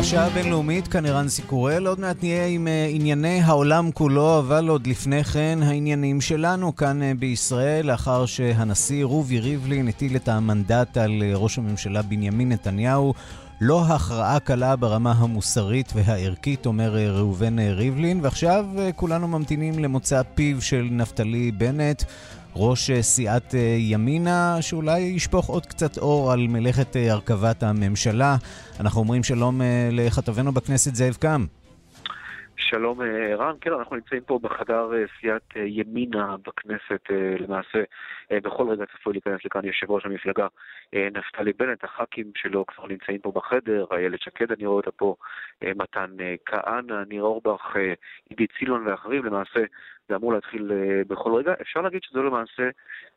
השעה הבינלאומית, כאן ערן סיקורל. עוד מעט נהיה עם uh, ענייני העולם כולו, אבל עוד לפני כן העניינים שלנו כאן uh, בישראל, לאחר שהנשיא רובי ריבלין הטיל את המנדט על uh, ראש הממשלה בנימין נתניהו. לא הכרעה קלה ברמה המוסרית והערכית, אומר ראובן ריבלין, ועכשיו כולנו ממתינים למוצא פיו של נפתלי בנט. ראש סיעת ימינה, שאולי ישפוך עוד קצת אור על מלאכת הרכבת הממשלה. אנחנו אומרים שלום לכתבנו בכנסת זאב קם. שלום ערן, כן, אנחנו נמצאים פה בחדר סיעת ימינה בכנסת, למעשה בכל רגע צפוי להיכנס לכאן יושב ראש המפלגה נפתלי בנט, הח"כים שלו כבר נמצאים פה בחדר, איילת שקד אני רואה אותה פה, מתן כהנא, ניר אורבך, עידית סילון ואחרים, למעשה זה אמור להתחיל בכל רגע. אפשר להגיד שזו למעשה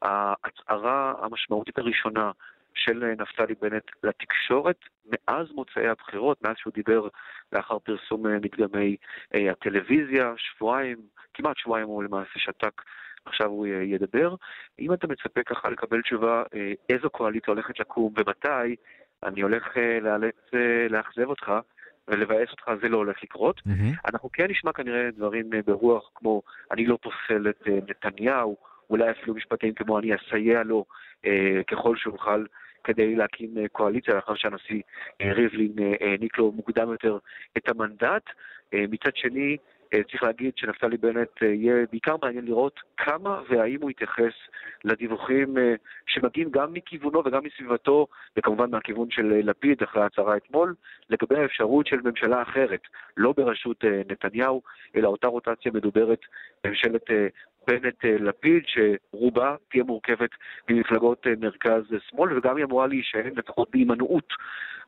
ההצהרה המשמעותית הראשונה של נפתלי בנט לתקשורת מאז מוצאי הבחירות, מאז שהוא דיבר לאחר פרסום מדגמי הטלוויזיה, שבועיים, כמעט שבועיים הוא למעשה שתק, עכשיו הוא ידבר. אם אתה מצפה ככה לקבל תשובה איזו קואליציה הולכת לקום ומתי, אני הולך לאלץ לאכזב אותך. ולבאס אותך זה לא הולך לקרות. Mm-hmm. אנחנו כן נשמע כנראה דברים ברוח כמו אני לא פוסל את נתניהו, אולי אפילו משפטים כמו אני אסייע לו אה, ככל שאוכל כדי להקים אה, קואליציה לאחר שהנשיא אה, ריבלין אה, העניק לו מוקדם יותר את המנדט. מצד שני, צריך להגיד שנפתלי בנט יהיה בעיקר מעניין לראות כמה והאם הוא יתייחס לדיווחים שמגיעים גם מכיוונו וגם מסביבתו, וכמובן מהכיוון של לפיד אחרי ההצהרה אתמול, לגבי האפשרות של ממשלה אחרת, לא בראשות נתניהו, אלא אותה רוטציה מדוברת ממשלת בנט-לפיד, שרובה תהיה מורכבת ממפלגות מרכז-שמאל, וגם היא אמורה להישען לפחות בהימנעות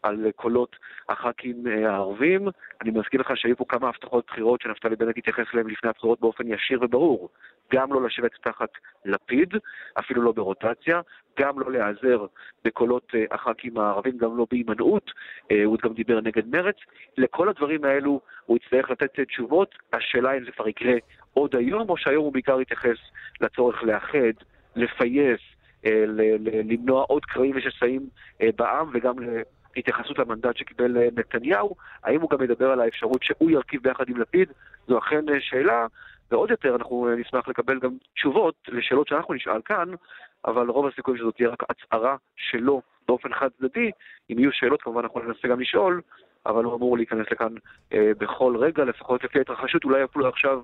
על קולות הח"כים הערבים. אני מזכיר לך שהיו פה כמה הבטחות בחירות שנפתלי בנט התייחס אליהן לפני הבחירות באופן ישיר וברור. גם לא לשבת תחת לפיד, אפילו לא ברוטציה, גם לא להיעזר בקולות הח"כים הערבים, גם לא בהימנעות, הוא גם דיבר נגד מרץ. לכל הדברים האלו הוא יצטרך לתת תשובות, השאלה אם זה כבר יקרה עוד היום, או שהיום הוא בעיקר יתייחס לצורך לאחד, לפייס, למנוע עוד קרעים ושסעים בעם וגם התייחסות למנדט שקיבל נתניהו, האם הוא גם מדבר על האפשרות שהוא ירכיב ביחד עם לפיד, זו אכן שאלה, ועוד יותר אנחנו נשמח לקבל גם תשובות לשאלות שאנחנו נשאל כאן, אבל רוב הסיכויים שזאת תהיה רק הצהרה שלו באופן חד צדדי, אם יהיו שאלות כמובן אנחנו ננסה גם לשאול, אבל הוא אמור להיכנס לכאן אה, בכל רגע, לפחות לפי ההתרחשות, אולי אפילו עכשיו אה,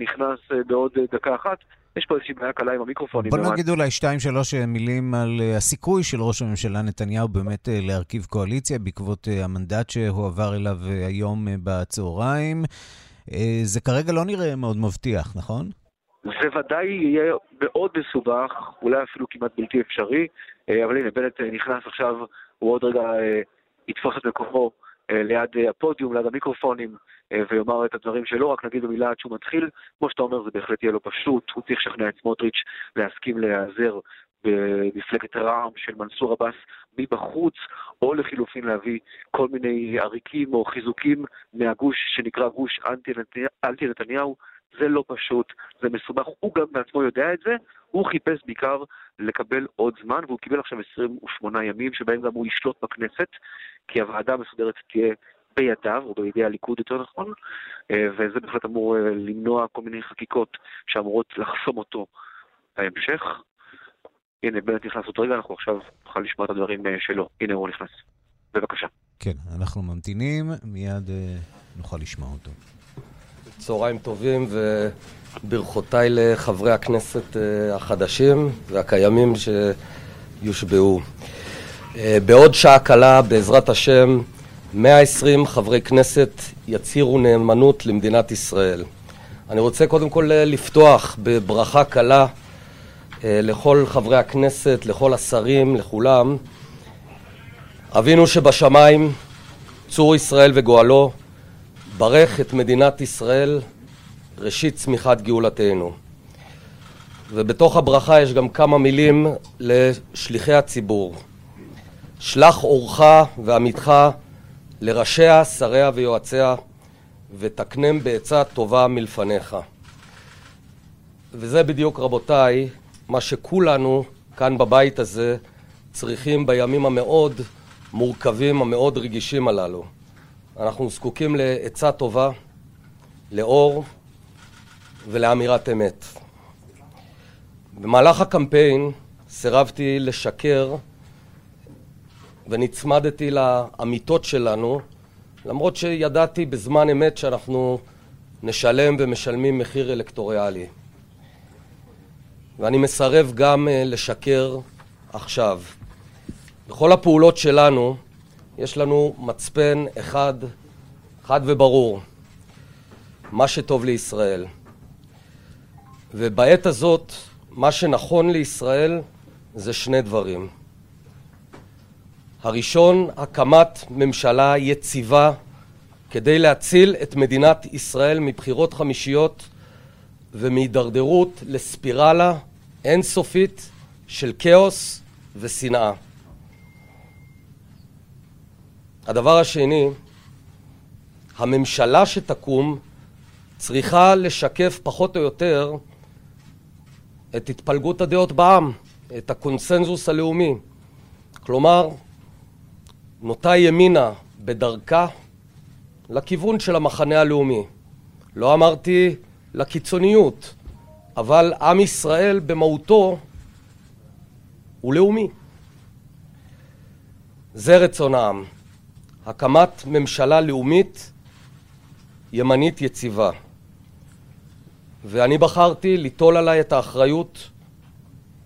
נכנס אה, בעוד אה, דקה אחת. יש פה איזושהי בעיה קלה עם המיקרופונים. בוא נגיד אולי שתיים-שלוש מילים על הסיכוי של ראש הממשלה נתניהו באמת להרכיב קואליציה בעקבות המנדט שהועבר אליו היום בצהריים. זה כרגע לא נראה מאוד מבטיח, נכון? זה ודאי יהיה מאוד מסובך, אולי אפילו כמעט בלתי אפשרי, אבל הנה, בנט נכנס עכשיו, הוא עוד רגע יתפוס את מקומו ליד הפודיום, ליד המיקרופונים, ויאמר את הדברים שלו, רק נגיד במילה עד שהוא מתחיל. כמו שאתה אומר, זה בהחלט יהיה לו פשוט, הוא צריך לשכנע את סמוטריץ' להסכים להיעזר במפלגת רע"מ של מנסור עבאס מבחוץ, או לחילופין להביא כל מיני עריקים או חיזוקים מהגוש שנקרא גוש אנטי נתניהו. זה לא פשוט, זה מסובך, הוא גם בעצמו יודע את זה, הוא חיפש בעיקר לקבל עוד זמן, והוא קיבל עכשיו 28 ימים שבהם גם הוא ישלוט בכנסת, כי הוועדה המסודרת תהיה בידיו, או בידי הליכוד יותר נכון, אה, וזה בהחלט אמור אה, למנוע כל מיני חקיקות שאמורות לחסום אותו בהמשך. הנה, בנט נכנס עוד רגע, אנחנו עכשיו נוכל לשמוע את הדברים אה, שלו. הנה הוא נכנס. בבקשה. כן, אנחנו ממתינים, מיד נוכל לשמוע אותו. צהריים טובים וברכותיי לחברי הכנסת החדשים והקיימים שיושבעו. בעוד שעה קלה, בעזרת השם, 120 חברי כנסת יצהירו נאמנות למדינת ישראל. אני רוצה קודם כל לפתוח בברכה קלה אה, לכל חברי הכנסת, לכל השרים, לכולם. אבינו שבשמיים, צור ישראל וגואלו, ברך את מדינת ישראל, ראשית צמיחת גאולתנו. ובתוך הברכה יש גם כמה מילים לשליחי הציבור. שלח אורך ועמיתך לראשיה, שריה ויועציה, ותקנם בעצה טובה מלפניך. וזה בדיוק, רבותיי, מה שכולנו כאן בבית הזה צריכים בימים המאוד מורכבים, המאוד רגישים הללו. אנחנו זקוקים לעצה טובה, לאור ולאמירת אמת. במהלך הקמפיין סירבתי לשקר ונצמדתי לאמיתות שלנו, למרות שידעתי בזמן אמת שאנחנו נשלם ומשלמים מחיר אלקטוריאלי. ואני מסרב גם אה, לשקר עכשיו. בכל הפעולות שלנו יש לנו מצפן אחד, חד וברור, מה שטוב לישראל. ובעת הזאת, מה שנכון לישראל זה שני דברים. הראשון, הקמת ממשלה יציבה כדי להציל את מדינת ישראל מבחירות חמישיות ומהידרדרות לספירלה אינסופית של כאוס ושנאה. הדבר השני, הממשלה שתקום צריכה לשקף פחות או יותר את התפלגות הדעות בעם, את הקונסנזוס הלאומי. כלומר, נוטה ימינה בדרכה לכיוון של המחנה הלאומי. לא אמרתי לקיצוניות, אבל עם ישראל במהותו הוא לאומי. זה רצון העם. הקמת ממשלה לאומית ימנית יציבה. ואני בחרתי ליטול עליי את האחריות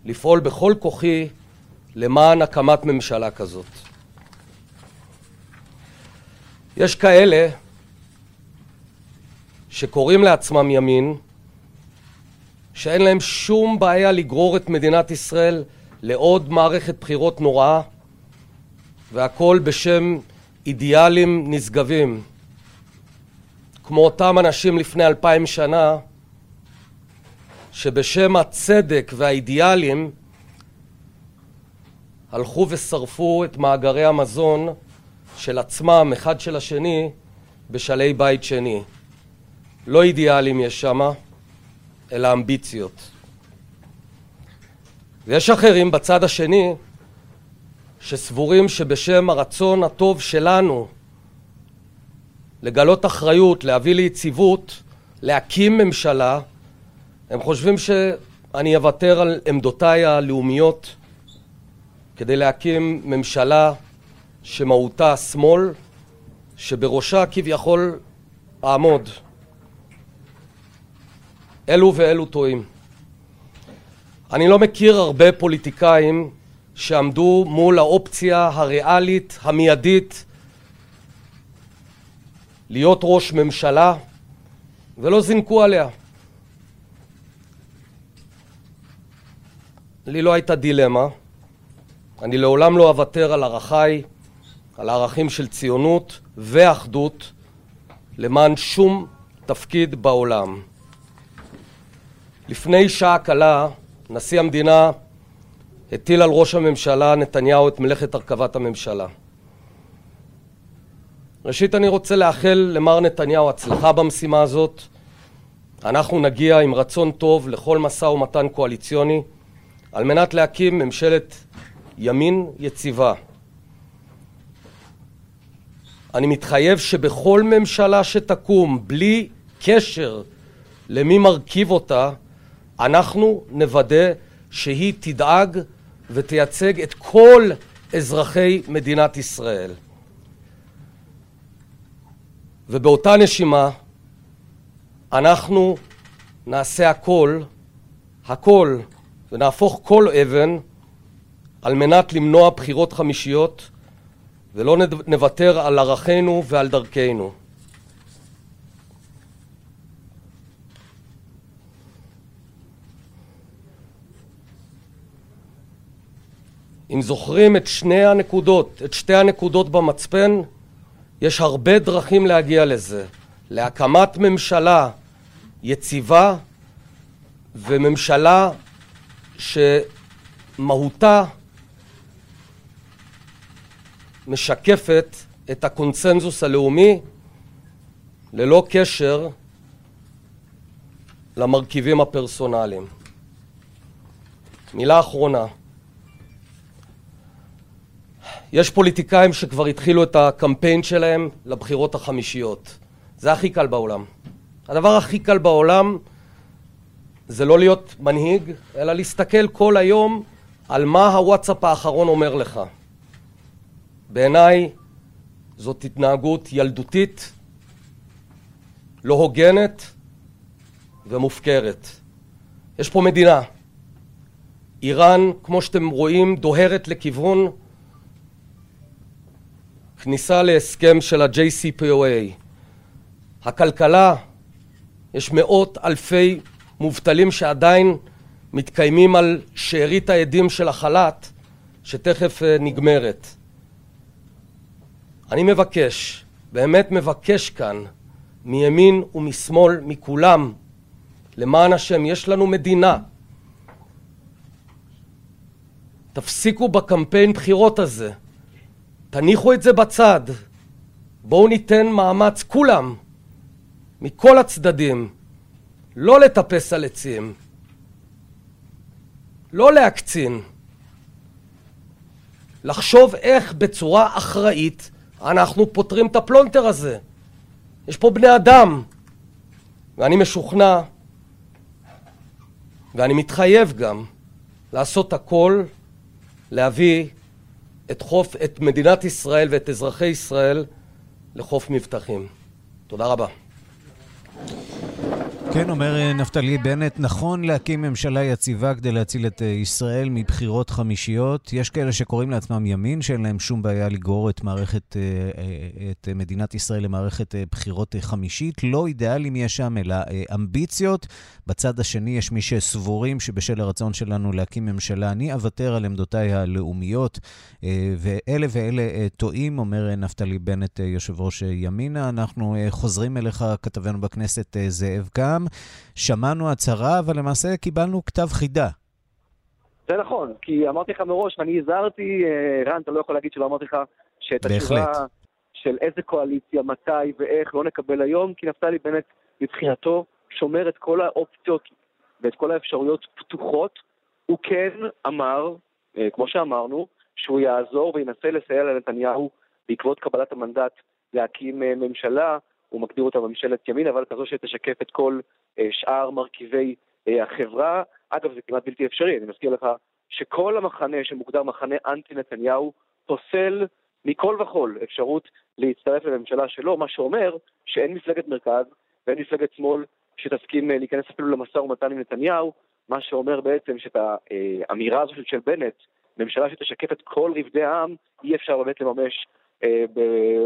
לפעול בכל כוחי למען הקמת ממשלה כזאת. יש כאלה שקוראים לעצמם ימין, שאין להם שום בעיה לגרור את מדינת ישראל לעוד מערכת בחירות נוראה, והכל בשם אידיאלים נשגבים. כמו אותם אנשים לפני אלפיים שנה, שבשם הצדק והאידיאלים הלכו ושרפו את מאגרי המזון של עצמם, אחד של השני, בשלהי בית שני. לא אידיאלים יש שם, אלא אמביציות. ויש אחרים בצד השני שסבורים שבשם הרצון הטוב שלנו לגלות אחריות, להביא ליציבות, להקים ממשלה, הם חושבים שאני אוותר על עמדותיי הלאומיות כדי להקים ממשלה שמהותה שמאל, שבראשה כביכול אעמוד. אלו ואלו טועים. אני לא מכיר הרבה פוליטיקאים שעמדו מול האופציה הריאלית, המיידית, להיות ראש ממשלה, ולא זינקו עליה. לי לא הייתה דילמה. אני לעולם לא אוותר על ערכיי, על הערכים של ציונות ואחדות, למען שום תפקיד בעולם. לפני שעה קלה נשיא המדינה הטיל על ראש הממשלה נתניהו את מלאכת הרכבת הממשלה. ראשית אני רוצה לאחל למר נתניהו הצלחה במשימה הזאת. אנחנו נגיע עם רצון טוב לכל משא ומתן קואליציוני על מנת להקים ממשלת ימין יציבה. אני מתחייב שבכל ממשלה שתקום, בלי קשר למי מרכיב אותה, אנחנו נוודא שהיא תדאג ותייצג את כל אזרחי מדינת ישראל. ובאותה נשימה אנחנו נעשה הכל, הכל, ונהפוך כל אבן על מנת למנוע בחירות חמישיות ולא נוותר על ערכינו ועל דרכנו. אם זוכרים את שני הנקודות, את שתי הנקודות במצפן, יש הרבה דרכים להגיע לזה. להקמת ממשלה יציבה וממשלה שמהותה משקפת את הקונצנזוס הלאומי ללא קשר למרכיבים הפרסונליים. מילה אחרונה. יש פוליטיקאים שכבר התחילו את הקמפיין שלהם לבחירות החמישיות. זה הכי קל בעולם. הדבר הכי קל בעולם זה לא להיות מנהיג, אלא להסתכל כל היום על מה הוואטסאפ האחרון אומר לך. בעיניי זאת התנהגות ילדותית, לא הוגנת ומופקרת. יש פה מדינה. איראן, כמו שאתם רואים, דוהרת לכיוון כניסה להסכם של ה-JCPOA. הכלכלה, יש מאות אלפי מובטלים שעדיין מתקיימים על שארית העדים של החל"ת שתכף אה, נגמרת. אני מבקש, באמת מבקש כאן, מימין ומשמאל, מכולם, למען השם, יש לנו מדינה. תפסיקו בקמפיין בחירות הזה. תניחו את זה בצד. בואו ניתן מאמץ, כולם, מכל הצדדים, לא לטפס על עצים, לא להקצין, לחשוב איך בצורה אחראית אנחנו פותרים את הפלונטר הזה. יש פה בני אדם, ואני משוכנע, ואני מתחייב גם, לעשות הכל, להביא את, חוף, את מדינת ישראל ואת אזרחי ישראל לחוף מבטחים. תודה רבה. כן, אומר אה, נפתלי בנט, נכון להקים ממשלה יציבה כדי להציל את אה, ישראל מבחירות חמישיות. יש כאלה שקוראים לעצמם ימין, שאין להם שום בעיה לגרור את מערכת, אה, את מדינת ישראל למערכת בחירות חמישית. לא אידיאלים יש שם, אלא אמביציות. בצד השני יש מי שסבורים שבשל הרצון שלנו להקים ממשלה, אני אוותר על עמדותיי הלאומיות, ואלה ואלה טועים, אומר נפתלי בנט, יושב ראש ימינה. אנחנו חוזרים אליך, כתבנו בכנסת זאב קם. שמענו הצהרה, אבל למעשה קיבלנו כתב חידה. זה נכון, כי אמרתי לך מראש, ואני הזהרתי, אה, רן, אתה לא יכול להגיד שלא אמרתי לך, שאת התשובה של איזה קואליציה, מתי ואיך לא נקבל היום, כי נפתלי בנט מבחינתו שומר את כל האופציות ואת כל האפשרויות פתוחות. הוא כן אמר, אה, כמו שאמרנו, שהוא יעזור וינסה לסייע לנתניהו בעקבות קבלת המנדט להקים אה, ממשלה, הוא מגדיר אותה בממשלת ימין, אבל כזו שתשקף את כל אה, שאר מרכיבי אה, החברה. אגב, זה כמעט בלתי אפשרי, אני מזכיר לך שכל המחנה שמוגדר מחנה אנטי נתניהו פוסל מכל וכול אפשרות להצטרף לממשלה שלו, מה שאומר שאין מפלגת מרכז ואין מפלגת שמאל שתסכים אה, להיכנס אפילו למשא ומתן עם נתניהו, מה שאומר בעצם שאת האמירה הזו של בנט, ממשלה שתשקף את כל רבדי העם, אי אפשר באמת לממש,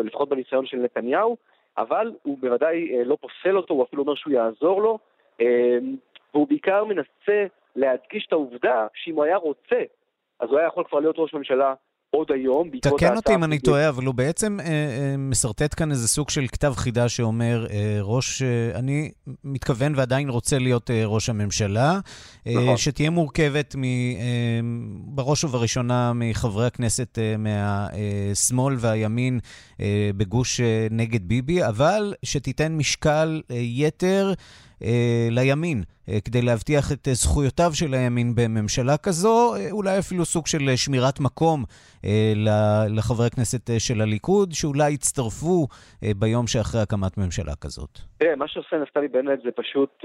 לפחות בניסיון של נתניהו. אבל הוא בוודאי אה, לא פוסל אותו, הוא אפילו אומר שהוא יעזור לו, אה, והוא בעיקר מנסה להדגיש את העובדה שאם הוא היה רוצה, אז הוא היה יכול כבר להיות ראש ממשלה עוד היום, תקן אותי אם אני טועה, אבל הוא בעצם אה, אה, משרטט כאן איזה סוג של כתב חידה שאומר, אה, ראש, אה, אני מתכוון ועדיין רוצה להיות אה, ראש הממשלה, אה, נכון. שתהיה מורכבת מ, אה, בראש ובראשונה מחברי הכנסת אה, מהשמאל והימין אה, בגוש אה, נגד ביבי, אבל שתיתן משקל אה, יתר. אה, לימין, אה, כדי להבטיח את אה, זכויותיו של הימין בממשלה כזו, אולי אפילו סוג של שמירת מקום לחברי הכנסת של הליכוד, שאולי יצטרפו ביום שאחרי הקמת ממשלה כזאת. תראה, מה שעושה נפתלי בנט זה פשוט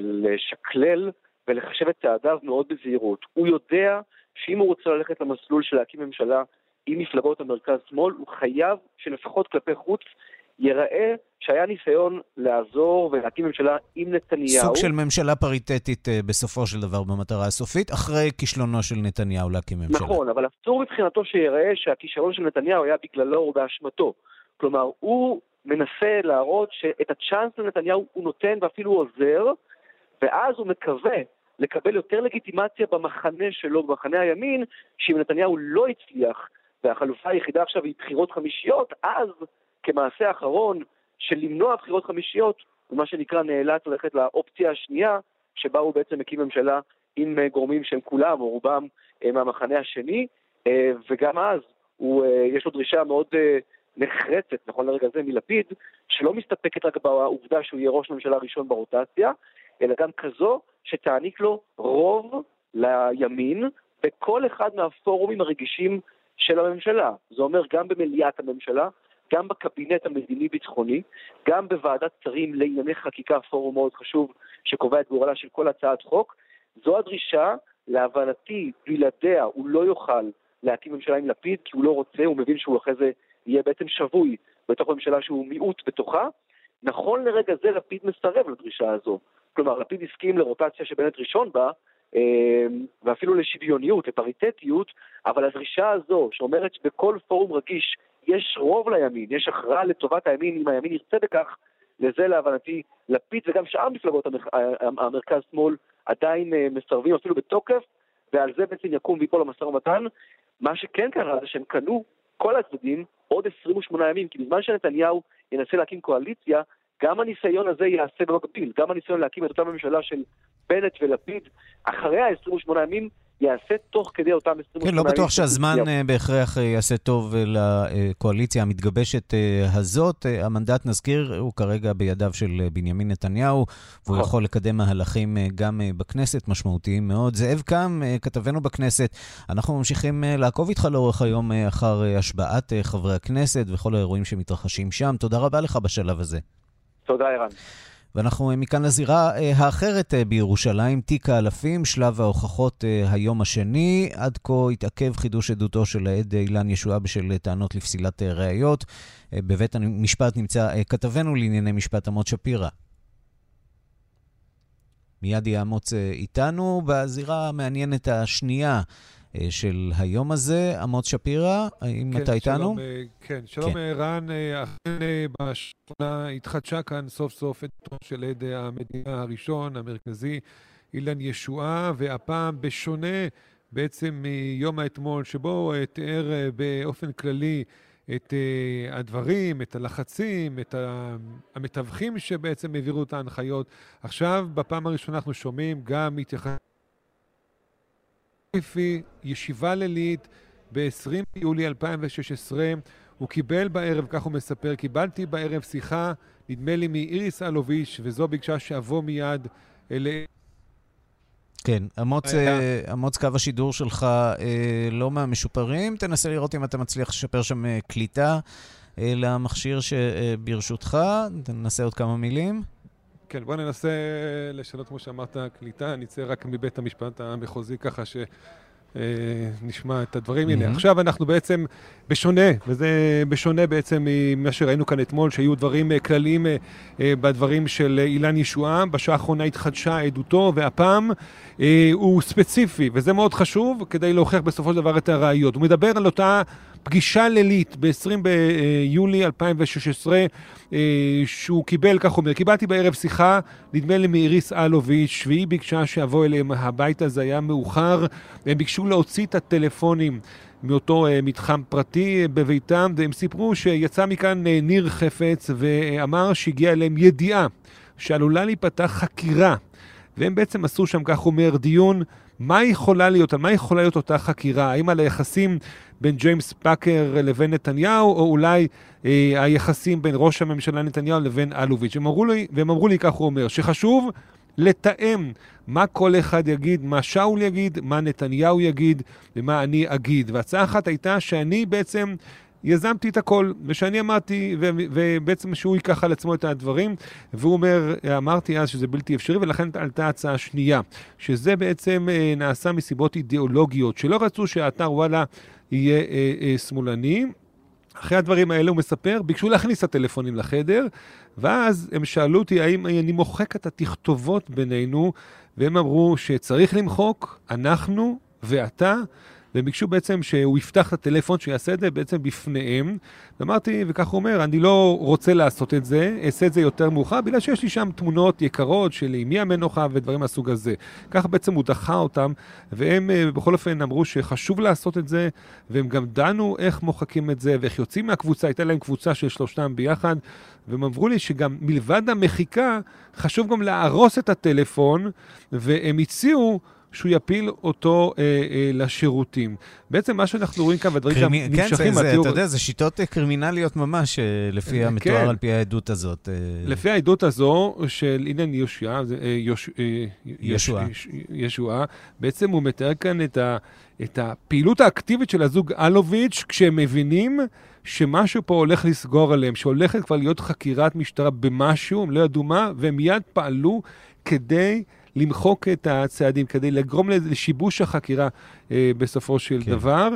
לשקלל ולחשב את צעדיו מאוד בזהירות. הוא יודע שאם הוא רוצה ללכת למסלול של להקים ממשלה עם מפלגות המרכז-שמאל, הוא חייב שלפחות כלפי חוץ ייראה שהיה ניסיון לעזור ולהקים ממשלה עם נתניהו. סוג של ממשלה פריטטית אה, בסופו של דבר במטרה הסופית, אחרי כישלונו של נתניהו להקים ממשלה. נכון, אבל אסור מבחינתו שיראה שהכישלון של נתניהו היה בגללו או באשמתו. כלומר, הוא מנסה להראות שאת הצ'אנס לנתניהו הוא נותן ואפילו עוזר, ואז הוא מקווה לקבל יותר לגיטימציה במחנה שלו, במחנה הימין, שאם נתניהו לא הצליח, והחלופה היחידה עכשיו היא בחירות חמישיות, אז כמעשה אחרון של למנוע בחירות חמישיות, הוא מה שנקרא נאלץ ללכת לאופציה השנייה, שבה הוא בעצם מקים ממשלה עם אה, גורמים שהם כולם או רובם אה, מהמחנה השני, אה, וגם אז הוא, יש לו דרישה מאוד נחרצת, נכון לרגע זה, מלפיד, שלא מסתפקת רק בעובדה שהוא יהיה ראש ממשלה ראשון ברוטציה, אלא גם כזו שתעניק לו רוב לימין בכל אחד מהפורומים הרגישים של הממשלה. זה אומר גם במליאת הממשלה, גם בקבינט המדיני-ביטחוני, גם בוועדת שרים לענייני חקיקה, פורום מאוד חשוב שקובע את גורלה של כל הצעת חוק. זו הדרישה, להבנתי, בלעדיה הוא לא יוכל להקים ממשלה עם לפיד, כי הוא לא רוצה, הוא מבין שהוא אחרי זה יהיה בעצם שבוי בתוך ממשלה שהוא מיעוט בתוכה. נכון לרגע זה לפיד מסרב לדרישה הזו. כלומר, לפיד הסכים לרוטציה שבנט ראשון בה, ואפילו לשוויוניות, לפריטטיות, אבל הדרישה הזו, שאומרת שבכל פורום רגיש יש רוב לימין, יש הכרעה לטובת הימין, אם הימין ירצה בכך, לזה להבנתי לפיד וגם שאר מפלגות המרכז-שמאל עדיין אה, מסרבים אפילו בתוקף, ועל זה בעצם יקום ויפול המשא ומתן. מה שכן קרה זה שהם קנו, כל הצדדים, עוד 28 ימים, כי בזמן שנתניהו ינסה להקים קואליציה, גם הניסיון הזה ייעשה במקביל, גם הניסיון להקים את אותה ממשלה של בנט ולפיד, אחרי ה-28 ימים, יעשה תוך כדי אותם 28 ימים. כן, לא בטוח שהזמן אה, בהכרח אה, יעשה טוב אה, לקואליציה המתגבשת הזאת. המנדט, נזכיר, הוא כרגע בידיו של בנימין נתניהו, והוא נכון. יכול לקדם מהלכים גם בכנסת, משמעותיים מאוד. זאב קם, כתבנו בכנסת, אנחנו ממשיכים לעקוב איתך לאורך היום אחר השבעת חברי הכנסת וכל האירועים שמתרחשים שם. תודה רבה לך בשלב הזה. תודה, ערן. ואנחנו מכאן לזירה אה, האחרת אה, בירושלים, תיק האלפים, שלב ההוכחות אה, היום השני. עד כה התעכב חידוש עדותו של העד אילן ישועה בשל טענות לפסילת ראיות. בבית המשפט נמצא כתבנו לענייני משפט אמות שפירא. מיד יהיה אמוץ איתנו בזירה המעניינת השנייה. אה, של היום הזה. אמוץ שפירא, האם כן, אתה איתנו? שלום, אה, כן, שלום כן. רן. אה, אכן בשכונה התחדשה כאן סוף סוף עדותו של עד המדינה הראשון, המרכזי, אילן ישועה, והפעם בשונה בעצם מיום האתמול, שבו תיאר באופן כללי את הדברים, את הלחצים, את המתווכים שבעצם העבירו את ההנחיות. עכשיו, בפעם הראשונה אנחנו שומעים גם התייחסות לפי ישיבה לילית ב-20 ביולי 2016. הוא קיבל בערב, כך הוא מספר, קיבלתי בערב שיחה, נדמה לי מאיריס אלוביש, וזו ביקשה שאבוא מיד אל... כן, אמוץ, אה, אמוץ קו השידור שלך אה, לא מהמשופרים, תנסה לראות אם אתה מצליח לשפר שם אה, קליטה אה, למכשיר שברשותך, תנסה עוד כמה מילים. כן, בוא ננסה לשנות, כמו שאמרת, קליטה, נצא רק מבית המשפט המחוזי ככה ש... אה, נשמע את הדברים. Mm-hmm. הנה, עכשיו אנחנו בעצם בשונה, וזה בשונה בעצם ממה שראינו כאן אתמול, שהיו דברים אה, כלליים אה, בדברים של אילן ישועה. בשעה האחרונה התחדשה עדותו, והפעם הוא ספציפי, וזה מאוד חשוב כדי להוכיח בסופו של דבר את הראיות. הוא מדבר על אותה פגישה לילית ב-20 ביולי 2016, שהוא קיבל, כך אומר, קיבלתי בערב שיחה, נדמה לי מאיריס אלוביץ', והיא ביקשה שאבוא אליהם הביתה, זה היה מאוחר, הם ביקשו להוציא את הטלפונים. מאותו uh, מתחם פרטי uh, בביתם, והם סיפרו שיצא מכאן ניר חפץ ואמר שהגיעה אליהם ידיעה שעלולה להיפתח חקירה. והם בעצם עשו שם, כך אומר, דיון מה יכולה להיות, על מה יכולה להיות אותה חקירה? האם על היחסים בין ג'יימס פאקר לבין נתניהו, או אולי אה, היחסים בין ראש הממשלה נתניהו לבין אלוביץ'. והם אמרו לי, והם אמרו לי, כך הוא אומר, שחשוב לתאם מה כל אחד יגיד, מה שאול יגיד, מה נתניהו יגיד ומה אני אגיד. והצעה אחת הייתה שאני בעצם יזמתי את הכל, ושאני אמרתי, ו- ובעצם שהוא ייקח על עצמו את הדברים, והוא אומר, אמרתי אז שזה בלתי אפשרי, ולכן עלתה הצעה שנייה, שזה בעצם אה, נעשה מסיבות אידיאולוגיות, שלא רצו שהאתר וואלה יהיה אה, אה, שמאלני. אחרי הדברים האלה הוא מספר, ביקשו להכניס את הטלפונים לחדר, ואז הם שאלו אותי האם אני מוחק את התכתובות בינינו, והם אמרו שצריך למחוק, אנחנו ואתה. והם ביקשו בעצם שהוא יפתח את הטלפון, שיעשה את זה בעצם בפניהם. ואמרתי, וכך הוא אומר, אני לא רוצה לעשות את זה, אעשה את זה יותר מאוחר, בגלל שיש לי שם תמונות יקרות של אמי המנוחה ודברים מהסוג הזה. ככה בעצם הוא דחה אותם, והם אה, בכל אופן אמרו שחשוב לעשות את זה, והם גם דנו איך מוחקים את זה ואיך יוצאים מהקבוצה, הייתה להם קבוצה של שלושתם ביחד, והם אמרו לי שגם מלבד המחיקה, חשוב גם להרוס את הטלפון, והם הציעו שהוא יפיל אותו אה, אה, לשירותים. בעצם מה שאנחנו רואים כאן, והדברים קרימי... שם נמשכים... כן, זה, זה, אתה יודע, זה שיטות קרימינליות ממש, אה, לפי אה, המתואר, כן. על פי העדות הזאת. אה... לפי העדות הזו של אילן יושע, יוש, ישוע. ישוע, בעצם הוא מתאר כאן את, ה, את הפעילות האקטיבית של הזוג אלוביץ', כשהם מבינים שמשהו פה הולך לסגור עליהם, שהולכת כבר להיות חקירת משטרה במשהו, הם לא ידעו מה, והם מיד פעלו כדי למחוק את הצעדים, כדי לגרום לשיבוש החקירה אה, בסופו של כן. דבר.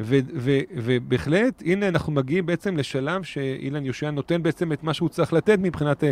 ו- ו- ובהחלט, הנה אנחנו מגיעים בעצם לשלב שאילן יושע נותן בעצם את מה שהוא צריך לתת מבחינת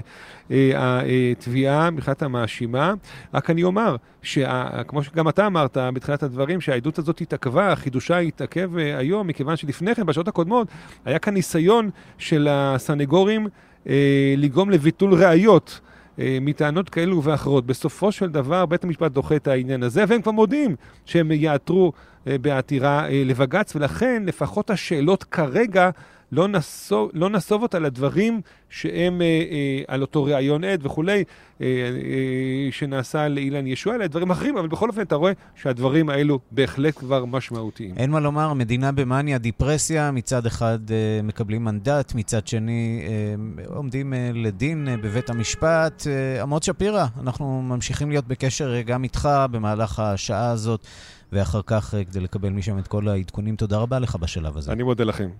אה, התביעה, מבחינת המאשימה. רק אני אומר, שכמו שגם אתה אמרת בתחילת הדברים, שהעדות הזאת התעכבה, חידושה התעכב אה, היום, מכיוון שלפני כן, בשעות הקודמות, היה כאן ניסיון של הסנגורים אה, לגרום לביטול ראיות. אה, מטענות כאלו ואחרות. בסופו של דבר, בית המשפט דוחה את העניין הזה, והם כבר מודים שהם יעתרו אה, בעתירה אה, לבג"ץ, ולכן לפחות השאלות כרגע לא נסוב, לא נסוב אותה לדברים שהם אה, אה, על אותו ראיון עד וכולי, אה, אה, שנעשה לאילן ישוע, אלא דברים אחרים, אבל בכל אופן אתה רואה שהדברים האלו בהחלט כבר משמעותיים. אין מה לומר, מדינה במאניה, דיפרסיה, מצד אחד אה, מקבלים מנדט, מצד שני אה, עומדים אה, לדין אה, בבית המשפט. אה, עמוד שפירא, אנחנו ממשיכים להיות בקשר אה, גם איתך במהלך השעה הזאת. ואחר כך אה, כדי לקבל משם את כל העדכונים. תודה רבה לך בשלב הזה. אני מודה לכם.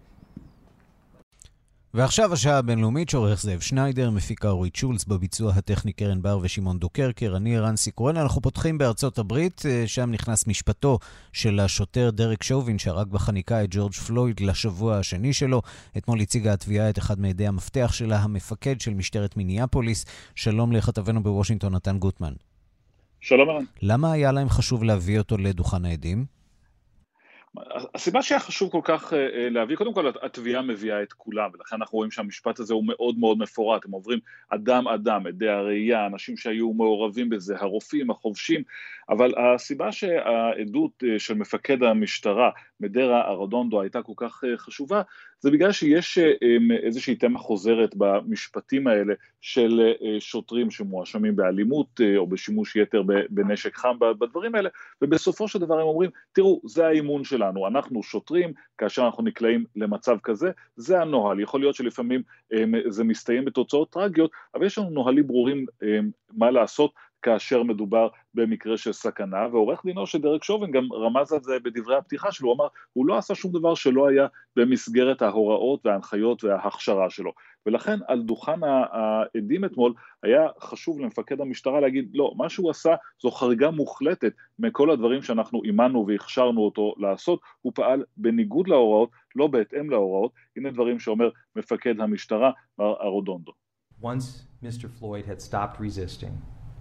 ועכשיו השעה הבינלאומית שעורך זאב שניידר, מפיקה אורית שולץ, בביצוע הטכני קרן בר ושמעון דוקרקר, אני ערן סיקורל. אנחנו פותחים בארצות הברית, אה, שם נכנס משפטו של השוטר דרק שובין, שהרג בחניקה את ג'ורג' פלויד לשבוע השני שלו. אתמול הציגה התביעה את אחד מעדי המפתח שלה, המפקד של משטרת מיניאפוליס. שלום לכתבנו בוושינגטון, נתן גוטמן. שלום ערן. למה היה להם חשוב להביא אותו לדוכן העדים? הסיבה שהיה חשוב כל כך אה, אה, להביא, קודם כל התביעה מביאה את כולם, ולכן אנחנו רואים שהמשפט הזה הוא מאוד מאוד מפורט, הם עוברים אדם אדם, עדי הראייה, אנשים שהיו מעורבים בזה, הרופאים, החובשים, אבל הסיבה שהעדות אה, של מפקד המשטרה, מדרה ארדונדו, הייתה כל כך חשובה, זה בגלל שיש איזושהי תמה חוזרת במשפטים האלה של שוטרים שמואשמים באלימות או בשימוש יתר בנשק חם בדברים האלה, ובסופו של דבר הם אומרים, תראו, זה האימון שלנו. אנחנו שוטרים, כאשר אנחנו נקלעים למצב כזה, זה הנוהל, יכול להיות שלפעמים um, זה מסתיים בתוצאות טרגיות, אבל יש לנו נוהלים ברורים um, מה לעשות כאשר מדובר במקרה של סכנה, ועורך דינו של דרק שובין גם רמז על זה בדברי הפתיחה שלו, הוא אמר, הוא לא עשה שום דבר שלא היה במסגרת ההוראות וההנחיות וההכשרה שלו. ולכן על דוכן העדים אתמול היה חשוב למפקד המשטרה להגיד, לא, מה שהוא עשה זו חריגה מוחלטת מכל הדברים שאנחנו אימנו והכשרנו אותו לעשות, הוא פעל בניגוד להוראות, לא בהתאם להוראות, הנה דברים שאומר מפקד המשטרה, מר ארודונדו. Once Mr. Floyd had stopped resisting,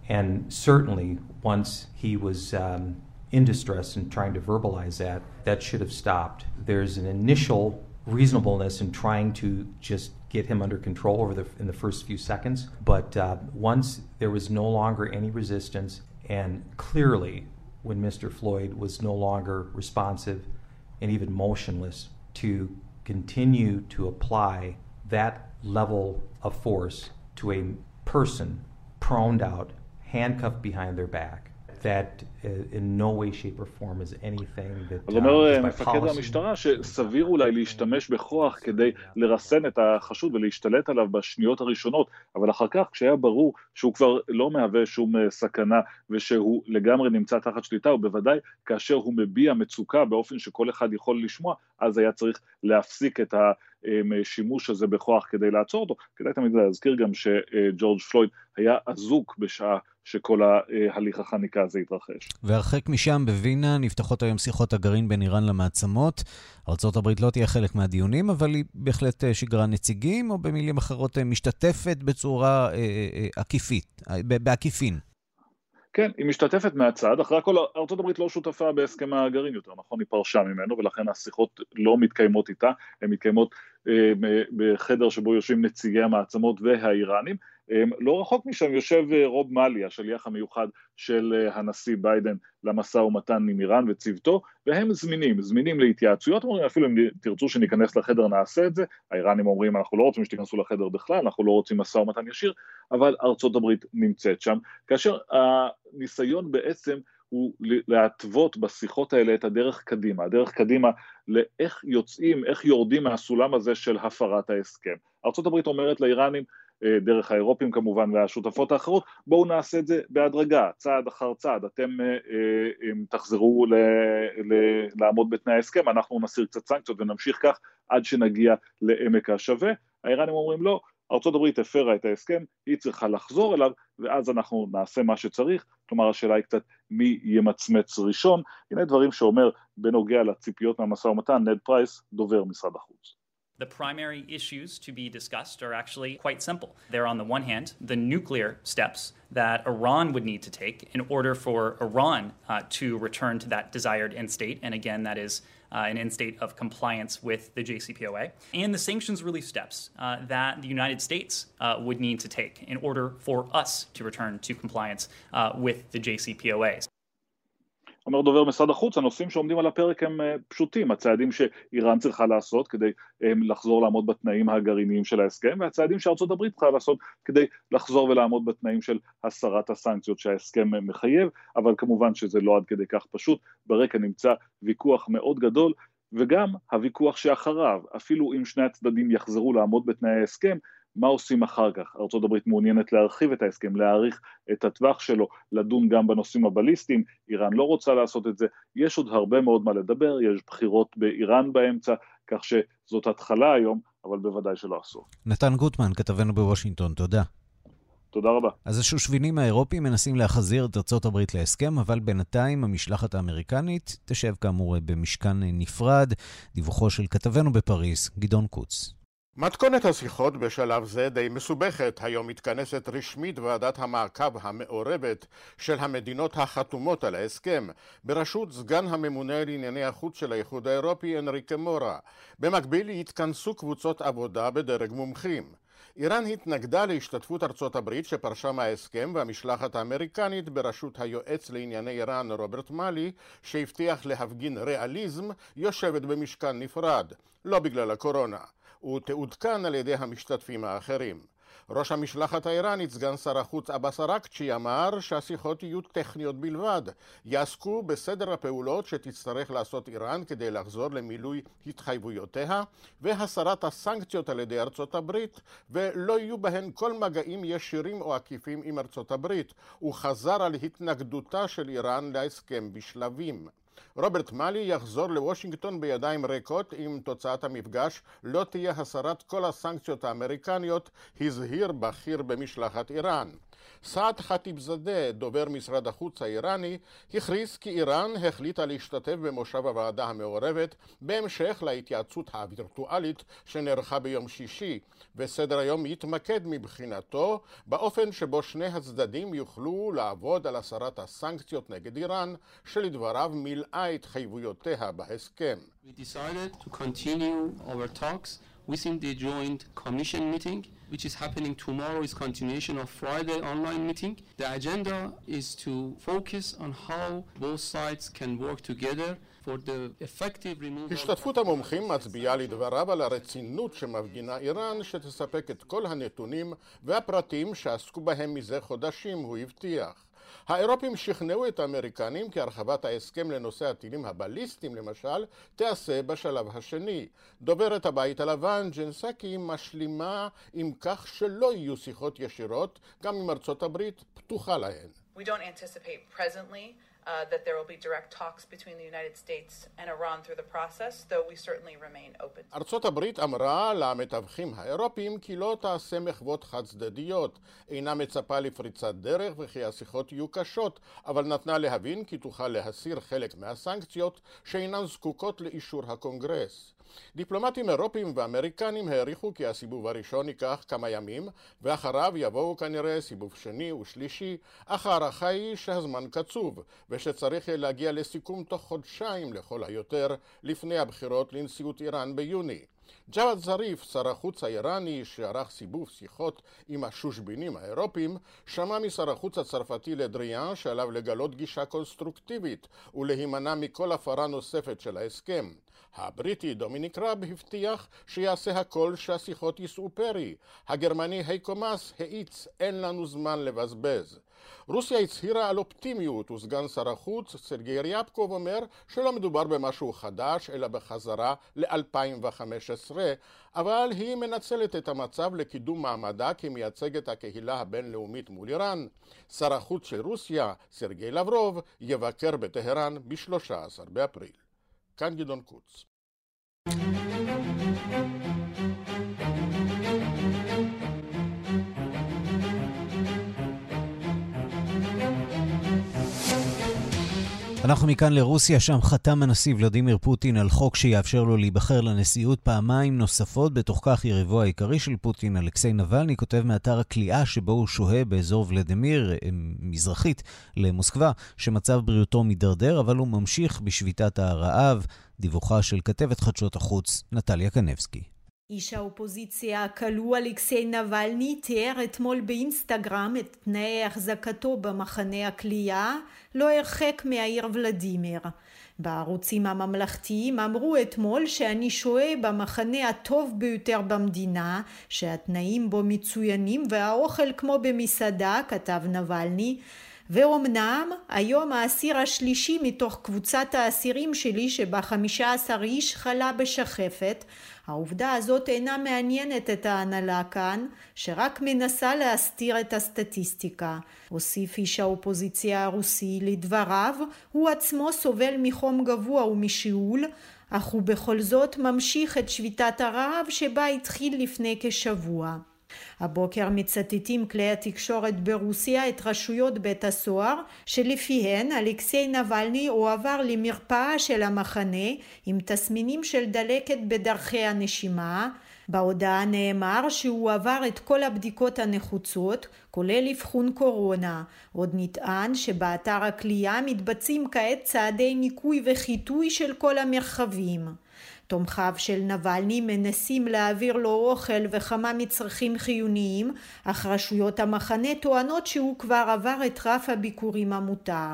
And certainly, once he was um, in distress and trying to verbalize that, that should have stopped. There's an initial reasonableness in trying to just get him under control over the in the first few seconds, but uh, once there was no longer any resistance, and clearly, when Mr. Floyd was no longer responsive and even motionless, to continue to apply that level of force to a person proned out handcuffed behind their back. That uh, in no way, shape or form is anything that... אז אומר מפקד המשטרה שסביר אולי להשתמש בכוח כדי לרסן את החשוד ולהשתלט עליו בשניות הראשונות, אבל אחר כך כשהיה ברור שהוא כבר לא מהווה שום סכנה ושהוא לגמרי נמצא תחת שליטה, ובוודאי כאשר הוא מביע מצוקה באופן שכל אחד יכול לשמוע, אז היה צריך להפסיק את השימוש הזה בכוח כדי לעצור אותו. כדאי תמיד להזכיר גם שג'ורג' פלויד היה אזוק בשעה שכל ההליך החניקה הזה התרחש. והרחק משם, בווינה, נפתחות היום שיחות הגרעין בין איראן למעצמות. ארה"ב לא תהיה חלק מהדיונים, אבל היא בהחלט אה, שיגרה נציגים, או במילים אחרות אה, משתתפת בצורה אה, אה, עקיפית, בעקיפין. כן, היא משתתפת מהצד, אחרי הכל ארה"ב לא שותפה בהסכם הגרעין יותר, נכון? היא פרשה ממנו, ולכן השיחות לא מתקיימות איתה, הן מתקיימות אה, בחדר שבו יושבים נציגי המעצמות והאיראנים, לא רחוק משם יושב אה, רוב מאלי, השליח המיוחד של אה, הנשיא ביידן למשא ומתן עם איראן וצוותו, והם זמינים, זמינים להתייעצויות, אומרים אפילו אם תרצו שניכנס לחדר נעשה את זה, האיראנים אומרים אנחנו לא רוצים שתיכנסו לחדר בכלל, אנחנו לא רוצים משא ומתן ישיר, אבל ארצות הברית נמצאת שם, כאשר הניסיון בעצם הוא להתוות בשיחות האלה את הדרך קדימה, הדרך קדימה לאיך יוצאים, איך יורדים מהסולם הזה של הפרת ההסכם. ארה"ב אומרת לאיראנים, דרך האירופים כמובן והשותפות האחרות, בואו נעשה את זה בהדרגה, צעד אחר צעד, אתם אה, אה, תחזרו ל, ל, לעמוד בתנאי ההסכם, אנחנו נסיר קצת סנקציות ונמשיך כך עד שנגיע לעמק השווה, האיראנים אומרים לא, ארה"ב הפרה את ההסכם, היא צריכה לחזור אליו, ואז אנחנו נעשה מה שצריך, כלומר השאלה היא קצת מי ימצמץ ראשון, הנה דברים שאומר בנוגע לציפיות מהמשא ומתן, נד פרייס, דובר משרד החוץ. The primary issues to be discussed are actually quite simple. They're, on the one hand, the nuclear steps that Iran would need to take in order for Iran uh, to return to that desired end state. And again, that is uh, an end state of compliance with the JCPOA. And the sanctions relief steps uh, that the United States uh, would need to take in order for us to return to compliance uh, with the JCPOA. אומר דובר משרד החוץ, הנושאים שעומדים על הפרק הם אה, פשוטים, הצעדים שאיראן צריכה לעשות כדי אה, לחזור לעמוד בתנאים הגרעיניים של ההסכם, והצעדים שארצות הברית צריכה לעשות כדי לחזור ולעמוד בתנאים של הסרת הסנקציות שההסכם אה, מחייב, אבל כמובן שזה לא עד כדי כך פשוט, ברקע נמצא ויכוח מאוד גדול וגם הוויכוח שאחריו, אפילו אם שני הצדדים יחזרו לעמוד בתנאי ההסכם, מה עושים אחר כך? ארה"ב מעוניינת להרחיב את ההסכם, להאריך את הטווח שלו, לדון גם בנושאים הבליסטיים, איראן לא רוצה לעשות את זה, יש עוד הרבה מאוד מה לדבר, יש בחירות באיראן באמצע, כך שזאת התחלה היום, אבל בוודאי שלא הסוף. נתן גוטמן, כתבנו בוושינגטון, תודה. תודה רבה. אז השושבינים האירופיים מנסים להחזיר את הברית להסכם, אבל בינתיים המשלחת האמריקנית תשב כאמור במשכן נפרד. דיווחו של כתבנו בפריז, גדעון קוץ. מתכונת השיחות בשלב זה די מסובכת. היום מתכנסת רשמית ועדת המעקב המעורבת של המדינות החתומות על ההסכם, בראשות סגן הממונה לענייני החוץ של האיחוד האירופי אנריקה מורה. במקביל יתכנסו קבוצות עבודה בדרג מומחים. איראן התנגדה להשתתפות ארצות הברית שפרשה מההסכם והמשלחת האמריקנית בראשות היועץ לענייני איראן רוברט מאלי שהבטיח להפגין ריאליזם יושבת במשכן נפרד, לא בגלל הקורונה. ותעודכן על ידי המשתתפים האחרים. ראש המשלחת האיראנית, סגן שר החוץ עבאס עראקצ'י, אמר שהשיחות יהיו טכניות בלבד, יעסקו בסדר הפעולות שתצטרך לעשות איראן כדי לחזור למילוי התחייבויותיה והסרת הסנקציות על ידי ארצות הברית, ולא יהיו בהן כל מגעים ישירים או עקיפים עם ארצות הברית. הוא חזר על התנגדותה של איראן להסכם בשלבים. רוברט מאלי יחזור לוושינגטון בידיים ריקות אם תוצאת המפגש לא תהיה הסרת כל הסנקציות האמריקניות, הזהיר בכיר במשלחת איראן. סעד חטיב זאדה, דובר משרד החוץ האיראני, הכריז כי איראן החליטה להשתתף במושב הוועדה המעורבת בהמשך להתייעצות הווירטואלית שנערכה ביום שישי, וסדר היום יתמקד מבחינתו באופן שבו שני הצדדים יוכלו לעבוד על הסרת הסנקציות נגד איראן, שלדבריו מילאה התחייבויותיה בהסכם. We decided to continue our talks within the joint commission meeting which is happening tomorrow is continuation of Friday online meeting. The agenda is to focus on how both sides can work together for the effective removal... השתתפות המומחים מצביעה לדבריו על הרצינות שמפגינה איראן שתספק את כל הנתונים והפרטים שעסקו בהם מזה חודשים, הוא הבטיח. האירופים שכנעו את האמריקנים כי הרחבת ההסכם לנושא הטילים הבליסטיים למשל תיעשה בשלב השני. דוברת הבית הלבן ג'נסקי משלימה עם כך שלא יהיו שיחות ישירות גם אם ארצות הברית פתוחה להן. We don't anticipate presently uh, that there will be direct talks between the United States and Iran through the process, though we certainly remain open. ארצות הברית אמרה למתווכים האירופיים כי לא תעשה מחוות חד צדדיות, אינה מצפה לפריצת דרך וכי השיחות יהיו קשות, אבל נתנה להבין כי תוכל להסיר חלק מהסנקציות שאינן זקוקות לאישור הקונגרס. דיפלומטים אירופים ואמריקנים העריכו כי הסיבוב הראשון ייקח כמה ימים ואחריו יבואו כנראה סיבוב שני ושלישי, אך ההערכה היא שהזמן קצוב ושצריך להגיע לסיכום תוך חודשיים לכל היותר לפני הבחירות לנשיאות איראן ביוני. ג'אווד זריף, שר החוץ האיראני שערך סיבוב שיחות עם השושבינים האירופים, שמע משר החוץ הצרפתי לדריאן שעליו לגלות גישה קונסטרוקטיבית ולהימנע מכל הפרה נוספת של ההסכם. הבריטי דומיניק רב הבטיח שיעשה הכל שהשיחות יישאו פרי. הגרמני הייקו מאס האיץ אין לנו זמן לבזבז. רוסיה הצהירה על אופטימיות, וסגן שר החוץ סרגי ריאפקוב אומר שלא מדובר במשהו חדש, אלא בחזרה ל-2015, אבל היא מנצלת את המצב לקידום מעמדה כמייצגת הקהילה הבינלאומית מול איראן. שר החוץ של רוסיה, סרגי לברוב, יבקר בטהרן ב-13 באפריל. כאן גדעון קוץ. אנחנו מכאן לרוסיה, שם חתם הנשיא ולדימיר פוטין על חוק שיאפשר לו להיבחר לנשיאות פעמיים נוספות, בתוך כך יריבו העיקרי של פוטין, אלכסיי נבלני, כותב מאתר הכליאה שבו הוא שוהה באזור ולדימיר, אה, מזרחית למוסקבה, שמצב בריאותו מידרדר, אבל הוא ממשיך בשביתת הרעב. דיווחה של כתבת חדשות החוץ, נטליה קנבסקי. איש האופוזיציה הכלוא אלכסיי נבלני תיאר אתמול באינסטגרם את תנאי החזקתו במחנה הכלייה לא הרחק מהעיר ולדימיר. בערוצים הממלכתיים אמרו אתמול שאני שוהה במחנה הטוב ביותר במדינה, שהתנאים בו מצוינים והאוכל כמו במסעדה, כתב נבלני, ואומנם היום האסיר השלישי מתוך קבוצת האסירים שלי שבה חמישה עשר איש חלה בשחפת העובדה הזאת אינה מעניינת את ההנהלה כאן, שרק מנסה להסתיר את הסטטיסטיקה. הוסיף איש האופוזיציה הרוסי לדבריו, הוא עצמו סובל מחום גבוה ומשאול, אך הוא בכל זאת ממשיך את שביתת הרעב שבה התחיל לפני כשבוע. הבוקר מצטטים כלי התקשורת ברוסיה את רשויות בית הסוהר שלפיהן אלכסיי נבלני הועבר למרפאה של המחנה עם תסמינים של דלקת בדרכי הנשימה בהודעה נאמר שהוא עבר את כל הבדיקות הנחוצות, כולל אבחון קורונה. עוד נטען שבאתר הכלייה מתבצעים כעת צעדי ניקוי וחיטוי של כל המרחבים. תומכיו של נבלני מנסים להעביר לו אוכל וכמה מצרכים חיוניים, אך רשויות המחנה טוענות שהוא כבר עבר את רף הביקורים המותר.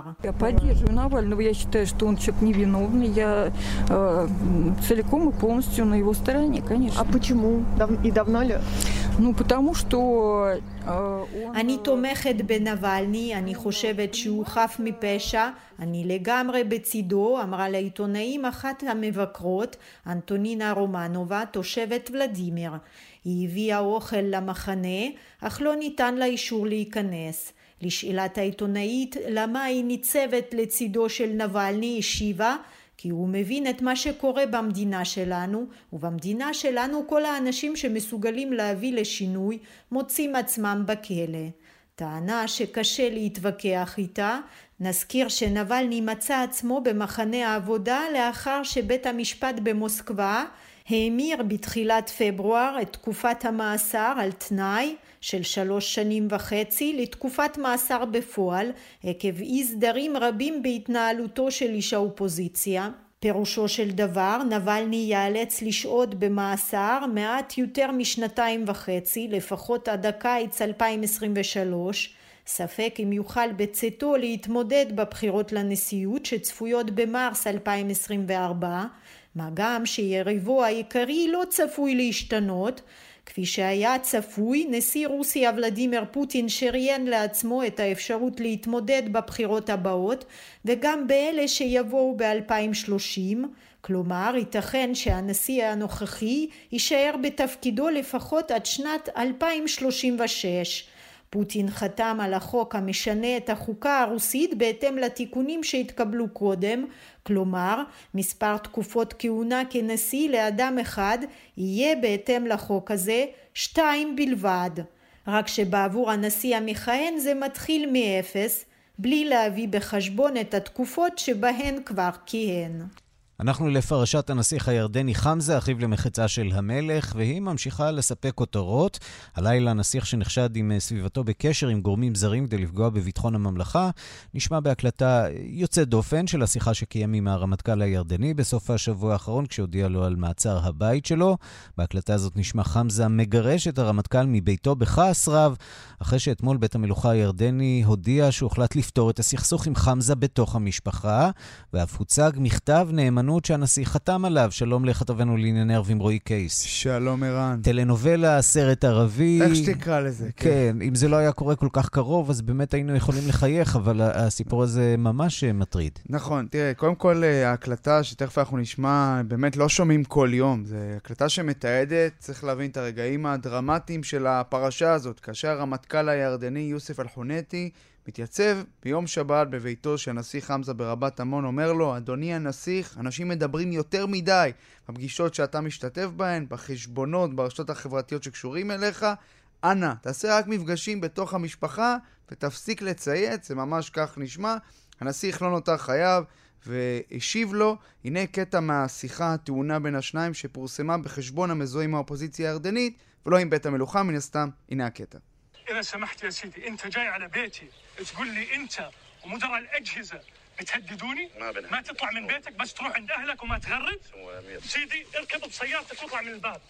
אני תומכת בנבלני, אני חושבת שהוא חף מפשע, אני לגמרי בצידו, אמרה לעיתונאים אחת המבקרות, אנטונינה רומנובה, תושבת ולדימיר. היא הביאה אוכל למחנה, אך לא ניתן לה אישור להיכנס. לשאלת העיתונאית למה היא ניצבת לצידו של נבלני השיבה כי הוא מבין את מה שקורה במדינה שלנו, ובמדינה שלנו כל האנשים שמסוגלים להביא לשינוי מוצאים עצמם בכלא. טענה שקשה להתווכח איתה, נזכיר שנבלני מצא עצמו במחנה העבודה לאחר שבית המשפט במוסקבה המיר בתחילת פברואר את תקופת המאסר על תנאי של שלוש שנים וחצי לתקופת מאסר בפועל עקב אי סדרים רבים בהתנהלותו של איש האופוזיציה. פירושו של דבר נבלני ייאלץ לשהות במאסר מעט יותר משנתיים וחצי לפחות עד הקיץ 2023 ספק אם יוכל בצאתו להתמודד בבחירות לנשיאות שצפויות במרס 2024 מה גם שיריבו העיקרי לא צפוי להשתנות כפי שהיה צפוי, נשיא רוסיה ולדימיר פוטין שריין לעצמו את האפשרות להתמודד בבחירות הבאות וגם באלה שיבואו ב-2030, כלומר ייתכן שהנשיא הנוכחי יישאר בתפקידו לפחות עד שנת 2036. פוטין חתם על החוק המשנה את החוקה הרוסית בהתאם לתיקונים שהתקבלו קודם, כלומר מספר תקופות כהונה כנשיא לאדם אחד יהיה בהתאם לחוק הזה שתיים בלבד. רק שבעבור הנשיא המכהן זה מתחיל מאפס, בלי להביא בחשבון את התקופות שבהן כבר כיהן. אנחנו לפרשת הנסיך הירדני חמזה, אחיו למחצה של המלך, והיא ממשיכה לספק כותרות. הלילה הנסיך שנחשד עם אה, סביבתו בקשר עם גורמים זרים כדי לפגוע בביטחון הממלכה, נשמע בהקלטה יוצאת דופן של השיחה שקיים עם הרמטכ"ל הירדני בסוף השבוע האחרון, כשהודיע לו על מעצר הבית שלו. בהקלטה הזאת נשמע חמזה מגרש את הרמטכ"ל מביתו בכעס רב, אחרי שאתמול בית המלוכה הירדני הודיע שהוחלט לפתור את הסכסוך עם חמזה בתוך המשפחה, ואף הוצג מכתב נאמנות הנאמנות שהנשיא חתם עליו. שלום לכתבנו לענייני ערבים רועי קייס. שלום ערן. טלנובלה, סרט ערבי. איך שתקרא לזה. כן. כן, אם זה לא היה קורה כל כך קרוב, אז באמת היינו יכולים לחייך, אבל הסיפור הזה ממש מטריד. נכון, תראה, קודם כל ההקלטה שתכף אנחנו נשמע, באמת לא שומעים כל יום. זו הקלטה שמתעדת, צריך להבין את הרגעים הדרמטיים של הפרשה הזאת, כאשר הרמטכ"ל הירדני יוסף אלחונטי מתייצב ביום שבת בביתו של הנסיך חמזה ברבת עמון, אומר לו, אדוני הנסיך, אנשים מדברים יותר מדי בפגישות שאתה משתתף בהן, בחשבונות, ברשתות החברתיות שקשורים אליך. אנא, תעשה רק מפגשים בתוך המשפחה ותפסיק לצייץ, זה ממש כך נשמע. הנסיך לא נותר חייב והשיב לו, הנה קטע מהשיחה הטעונה בין השניים שפורסמה בחשבון המזוהה עם האופוזיציה הירדנית ולא עם בית המלוכה, מן הסתם, הנה הקטע. إذا سمحت يا سيدي أنت جاي على بيتي تقول لي أنت ومدراء الأجهزة بتهددوني ما, ما تطلع من بيتك بس تروح عند أهلك وما تغرد سيدي اركب بسيارتك واطلع من الباب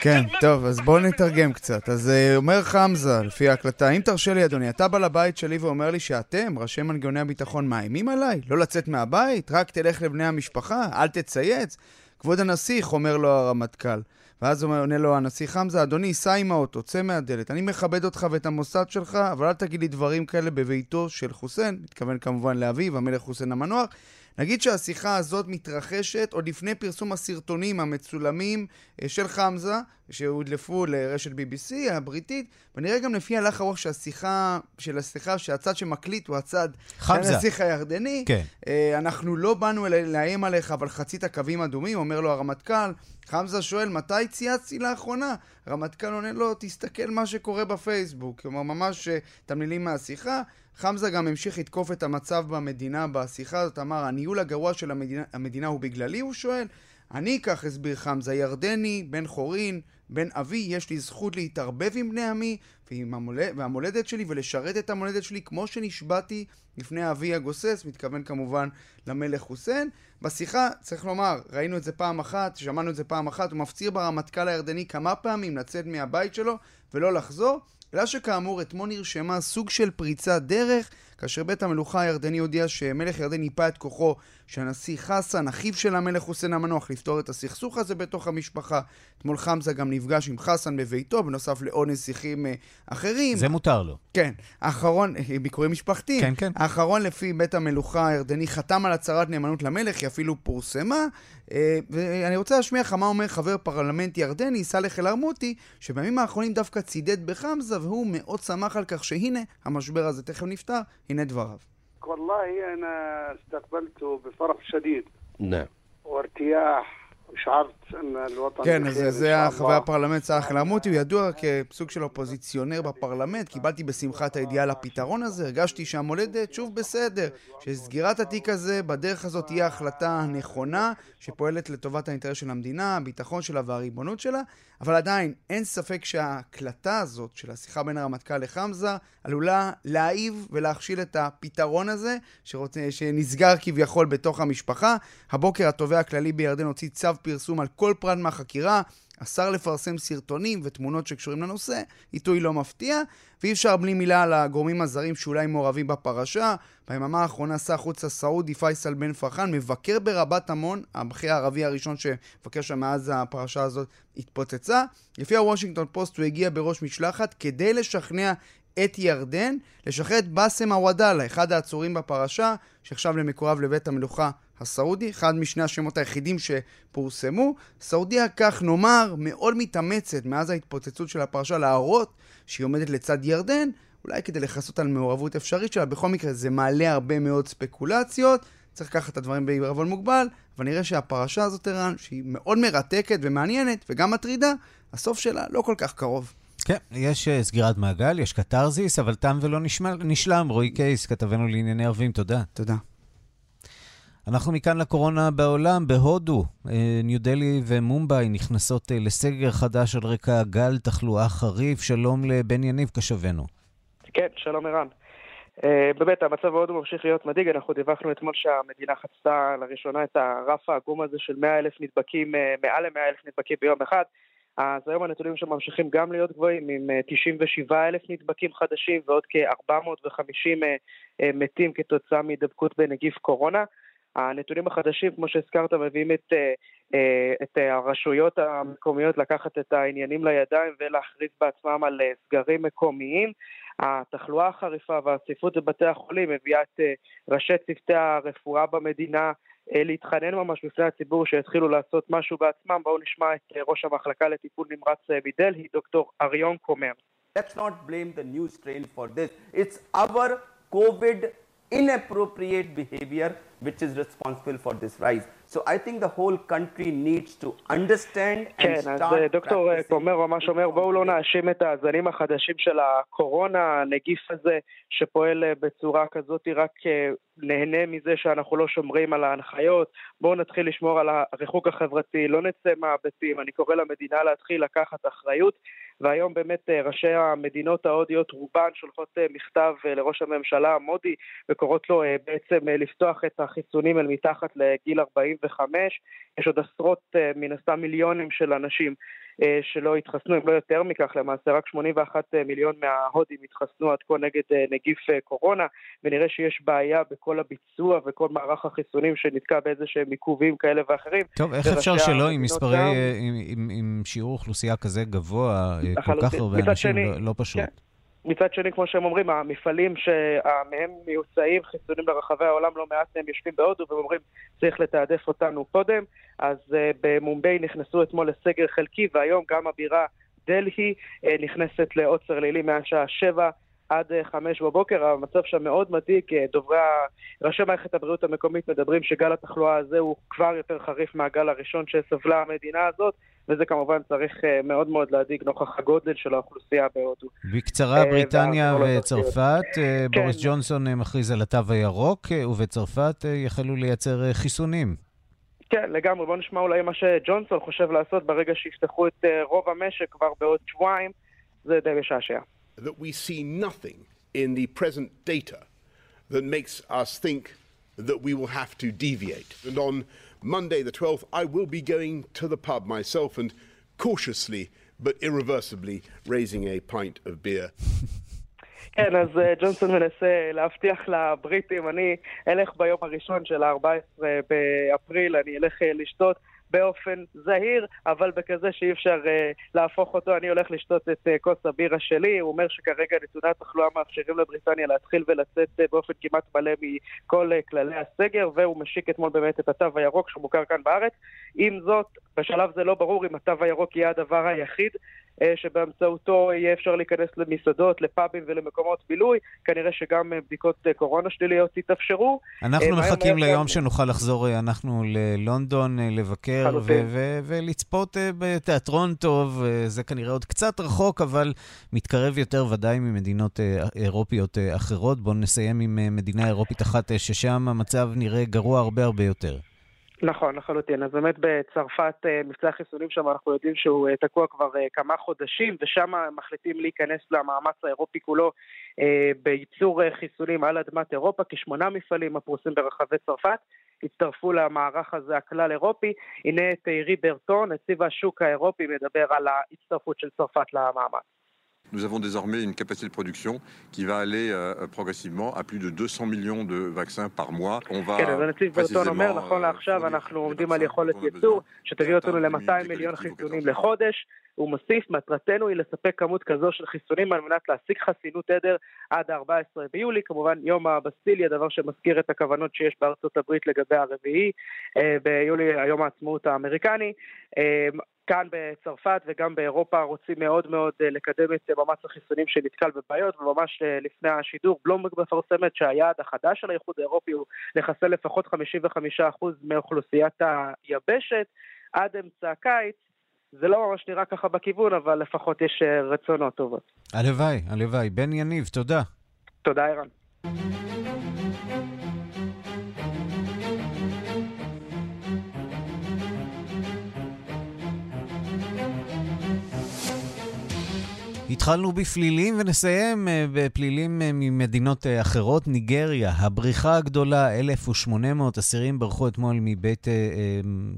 כן, טוב, אז בואו נתרגם קצת. אז אומר חמזה, לפי ההקלטה, אם תרשה לי, אדוני, אתה בא לבית שלי ואומר לי שאתם, ראשי מנגנוני הביטחון, מאיימים עליי? לא לצאת מהבית? רק תלך לבני המשפחה? אל תצייץ? כבוד הנסיך, אומר לו הרמטכ"ל. ואז עונה לו הנשיא חמזה, אדוני, סע עם האוטו, צא מהדלת. אני מכבד אותך ואת המוסד שלך, אבל אל תגיד לי דברים כאלה בביתו של חוסיין, מתכוון כמובן לאביו, המלך חוסיין המנוח. נגיד שהשיחה הזאת מתרחשת עוד לפני פרסום הסרטונים המצולמים אה, של חמזה, שהודלפו לרשת BBC הבריטית, ונראה גם לפי הלך הרוח שהשיחה, של השיחה, שהצד שמקליט הוא הצד חמזה. של הנסיך הירדני. כן. אה, אנחנו לא באנו לאיים עליך, אבל חצית קווים אדומים, אומר לו הרמטכ"ל. חמזה שואל, מתי צייצתי לאחרונה? רמטכ"ל עונה לו, תסתכל מה שקורה בפייסבוק. כלומר, ממש אה, תמלילים מהשיחה. חמזה גם המשיך לתקוף את המצב במדינה בשיחה הזאת, אמר, הניהול הגרוע של המדינה, המדינה הוא בגללי, הוא שואל. אני, כך הסביר חמזה, ירדני, בן חורין, בן אבי, יש לי זכות להתערבב עם בני עמי ועם המולד, והמולדת שלי ולשרת את המולדת שלי כמו שנשבעתי לפני אבי הגוסס, מתכוון כמובן למלך חוסיין. בשיחה, צריך לומר, ראינו את זה פעם אחת, שמענו את זה פעם אחת, הוא מפציר ברמטכ"ל הירדני כמה פעמים לצאת מהבית שלו ולא לחזור, אלא שכאמור אתמול נרשמה סוג של פריצת דרך כאשר בית המלוכה הירדני הודיע שמלך ירדן ייפה את כוחו שהנשיא חסן, אחיו של המלך חוסיין המנוח, לפתור את הסכסוך הזה בתוך המשפחה. אתמול חמזה גם נפגש עם חסן בביתו, בנוסף לעוד נסיכים אה, אחרים. זה מותר לו. כן. האחרון, אה, ביקורים משפחתיים. כן, כן. האחרון לפי בית המלוכה הירדני חתם על הצהרת נאמנות למלך, היא אפילו פורסמה. אה, ואני רוצה להשמיע לך מה אומר חבר פרלמנט ירדני, סאלח אל-ערמוטי, שבימים האחרונים דווקא צידד בחמזה, והוא מאוד שמח על כך שהנה, המשבר הזה תכף נפתר, הנה דבריו. والله أنا استقبلته بفرح شديد. نعم. وارتياح. כן, אז זה חבר הפרלמנט סאלח אל-עמותי, הוא ידוע כסוג של אופוזיציונר בפרלמנט. קיבלתי בשמחה את הידיעה לפתרון הזה, הרגשתי שהמולדת שוב בסדר, שסגירת התיק הזה בדרך הזאת תהיה החלטה הנכונה, שפועלת לטובת האינטרס של המדינה, הביטחון שלה והריבונות שלה, אבל עדיין אין ספק שההקלטה הזאת של השיחה בין הרמטכ"ל לחמזה עלולה להעיב ולהכשיל את הפתרון הזה, שרוצה, שנסגר כביכול בתוך המשפחה. הבוקר התובע הכללי בירדן הוציא צו פרסום על כל פרט מהחקירה, אסר לפרסם סרטונים ותמונות שקשורים לנושא, עיתוי לא מפתיע, ואי אפשר בלי מילה על הגורמים הזרים שאולי מעורבים בפרשה. ביממה האחרונה שר החוץ הסעודי פייסל בן פרחן מבקר ברבת עמון, הבכיר הערבי הראשון שמבקר שם מאז הפרשה הזאת התפוצצה. לפי הוושינגטון פוסט הוא הגיע בראש משלחת כדי לשכנע את ירדן לשחרר את באסם עוודאלה, אחד העצורים בפרשה, שנחשב למקורב לבית המלוכה הסעודי, אחד משני השמות היחידים שפורסמו. סעודיה, כך נאמר, מאוד מתאמצת מאז ההתפוצצות של הפרשה להראות שהיא עומדת לצד ירדן, אולי כדי לכסות על מעורבות אפשרית שלה. בכל מקרה, זה מעלה הרבה מאוד ספקולציות. צריך לקחת את הדברים בעירבון מוגבל, אבל נראה שהפרשה הזאת, ערן, שהיא מאוד מרתקת ומעניינת וגם מטרידה, הסוף שלה לא כל כך קרוב. כן, יש uh, סגירת מעגל, יש קתרזיס, אבל תם ולא נשמע, נשלם. רועי קייס, כתבנו לענייני ערבים, תודה. תודה. אנחנו מכאן לקורונה בעולם, בהודו. אה, ניו דלי ומומבאי נכנסות אה, לסגר חדש על רקע גל תחלואה חריף. שלום לבן יניב, קשבנו. כן, שלום ערן. Uh, באמת, המצב בהודו ממשיך להיות מדאיג. אנחנו דיווחנו אתמול שהמדינה חצתה לראשונה את הרף העגום הזה של 100 אלף נדבקים, uh, מעל ל-100 אלף נדבקים ביום אחד. אז היום הנתונים שם ממשיכים גם להיות גבוהים, עם 97 אלף נדבקים חדשים ועוד כ-450 מתים כתוצאה מהידבקות בנגיף קורונה. הנתונים החדשים, כמו שהזכרת, מביאים את, את הרשויות המקומיות לקחת את העניינים לידיים ולהכריז בעצמם על סגרים מקומיים. התחלואה החריפה והצפיפות בבתי החולים מביאה את ראשי צוותי הרפואה במדינה להתחנן ממש בפני הציבור שיתחילו לעשות משהו בעצמם. בואו נשמע את ראש המחלקה לטיפול נמרץ מדלהי, דוקטור אריון קומר. Let's not blame the new strain for this. It's our COVID inappropriate behavior which is responsible for this rise. So I think the whole country needs to understand and כן, אז דוקטור קומר ממש אומר בואו לא נאשים את הזנים החדשים של הקורונה, הנגיף הזה שפועל בצורה כזאת רק נהנה מזה שאנחנו לא שומרים על ההנחיות, בואו נתחיל לשמור על הריחוק החברתי, לא נצא מהביתים, אני קורא למדינה להתחיל לקחת אחריות, והיום באמת ראשי המדינות ההודיות רובן שולחות מכתב לראש הממשלה מודי וקוראות לו בעצם לפתוח את החיסונים אל מתחת לגיל 45, יש עוד עשרות מן הסתם מיליונים של אנשים שלא התחסנו, אם לא יותר מכך למעשה, רק 81 מיליון מההודים התחסנו עד כה נגד נגיף קורונה, ונראה שיש בעיה בכל הביצוע וכל מערך החיסונים שנתקע באיזה שהם עיכובים כאלה ואחרים. טוב, איך אפשר שלא עם מספרי, עם, עם, עם שיעור אוכלוסייה כזה גבוה, כל כך הרבה אנשים, שני, לא, לא פשוט. כן. מצד שני, כמו שהם אומרים, המפעלים שמהם מיוצאים חיסונים ברחבי העולם, לא מעט מהם יושבים בהודו ואומרים, צריך לתעדף אותנו קודם. אז uh, במומביי נכנסו אתמול לסגר חלקי, והיום גם הבירה דלהי uh, נכנסת לעוצר לילי מהשעה שבע. עד חמש בבוקר, המצב שם מאוד מדאיג, דוברי, ראשי מערכת הבריאות המקומית מדברים שגל התחלואה הזה הוא כבר יותר חריף מהגל הראשון שסבלה המדינה הזאת, וזה כמובן צריך מאוד מאוד להדאיג נוכח הגודל של האוכלוסייה בהודו. בקצרה, בריטניה וצרפת, בוריס כן. ג'ונסון מכריז על התו הירוק, ובצרפת יחלו לייצר חיסונים. כן, לגמרי. בואו נשמע אולי מה שג'ונסון חושב לעשות ברגע שיפתחו את רוב המשק כבר בעוד שבועיים, זה די משעשע. that we see nothing in the present data that makes us think that we will have to deviate. And on Monday, the 12th, I will be going to the pub myself and cautiously but irreversibly raising a pint of beer. כן, אז ג'ונסון מנסה להבטיח לבריטים, אני אלך ביום הראשון של ה-14 באפריל, אני אלך לשתות באופן זהיר, אבל בכזה שאי אפשר uh, להפוך אותו. אני הולך לשתות את uh, כוס הבירה שלי. הוא אומר שכרגע נתוני התחלואה מאפשרים לבריטניה להתחיל ולצאת uh, באופן כמעט מלא מכל uh, כללי הסגר, והוא משיק אתמול באמת את התו הירוק שמוכר כאן בארץ. עם זאת, בשלב זה לא ברור אם התו הירוק יהיה הדבר היחיד שבאמצעותו יהיה אפשר להיכנס למסעדות, לפאבים ולמקומות בילוי. כנראה שגם בדיקות קורונה שליליות יתאפשרו. אנחנו מחכים ליום שנוכל לחזור, אנחנו ללונדון לבקר ולצפות בתיאטרון טוב. זה כנראה עוד קצת רחוק, אבל מתקרב יותר ודאי ממדינות אירופיות אחרות. בואו נסיים עם מדינה אירופית אחת ששם המצב נראה גרוע הרבה הרבה יותר. נכון, לחלוטין. אז באמת בצרפת מבצע החיסונים שם אנחנו יודעים שהוא תקוע כבר כמה חודשים, ושם מחליטים להיכנס למאמץ האירופי כולו בייצור חיסונים על אדמת אירופה, כשמונה מפעלים הפרוסים ברחבי צרפת. הצטרפו למערך הזה הכלל אירופי. הנה תיירי ברטון, נציב השוק האירופי, מדבר על ההצטרפות של צרפת למאמץ. Nous avons désormais une capacité de production qui va aller euh, progressivement à plus de 200 millions de vaccins par mois. On va כן, אז הנציב ברטון אומר, נכון לעכשיו אנחנו עומדים על יכולת ייצור שתביא אותנו ל-200 מיליון חיסונים לחודש. הוא מוסיף, מטרתנו היא לספק כמות כזו של חיסונים על מנת להשיג חסינות עדר עד ה-14 ביולי, כמובן יום הבסטיליה, דבר שמזכיר את הכוונות שיש בארצות הברית לגבי הרביעי ביולי, היום העצמאות האמריקני. כאן בצרפת וגם באירופה רוצים מאוד מאוד לקדם את מאמץ החיסונים שנתקל בבעיות, וממש לפני השידור בלומברג מפרסמת שהיעד החדש של האיחוד האירופי הוא לחסל לפחות 55% מאוכלוסיית היבשת עד אמצע הקיץ. זה לא ממש נראה ככה בכיוון, אבל לפחות יש רצונות טובות. הלוואי, הלוואי. בן יניב, תודה. תודה, ערן. התחלנו בפלילים ונסיים בפלילים ממדינות אחרות. ניגריה, הבריחה הגדולה, 1,800 אסירים ברחו אתמול מבית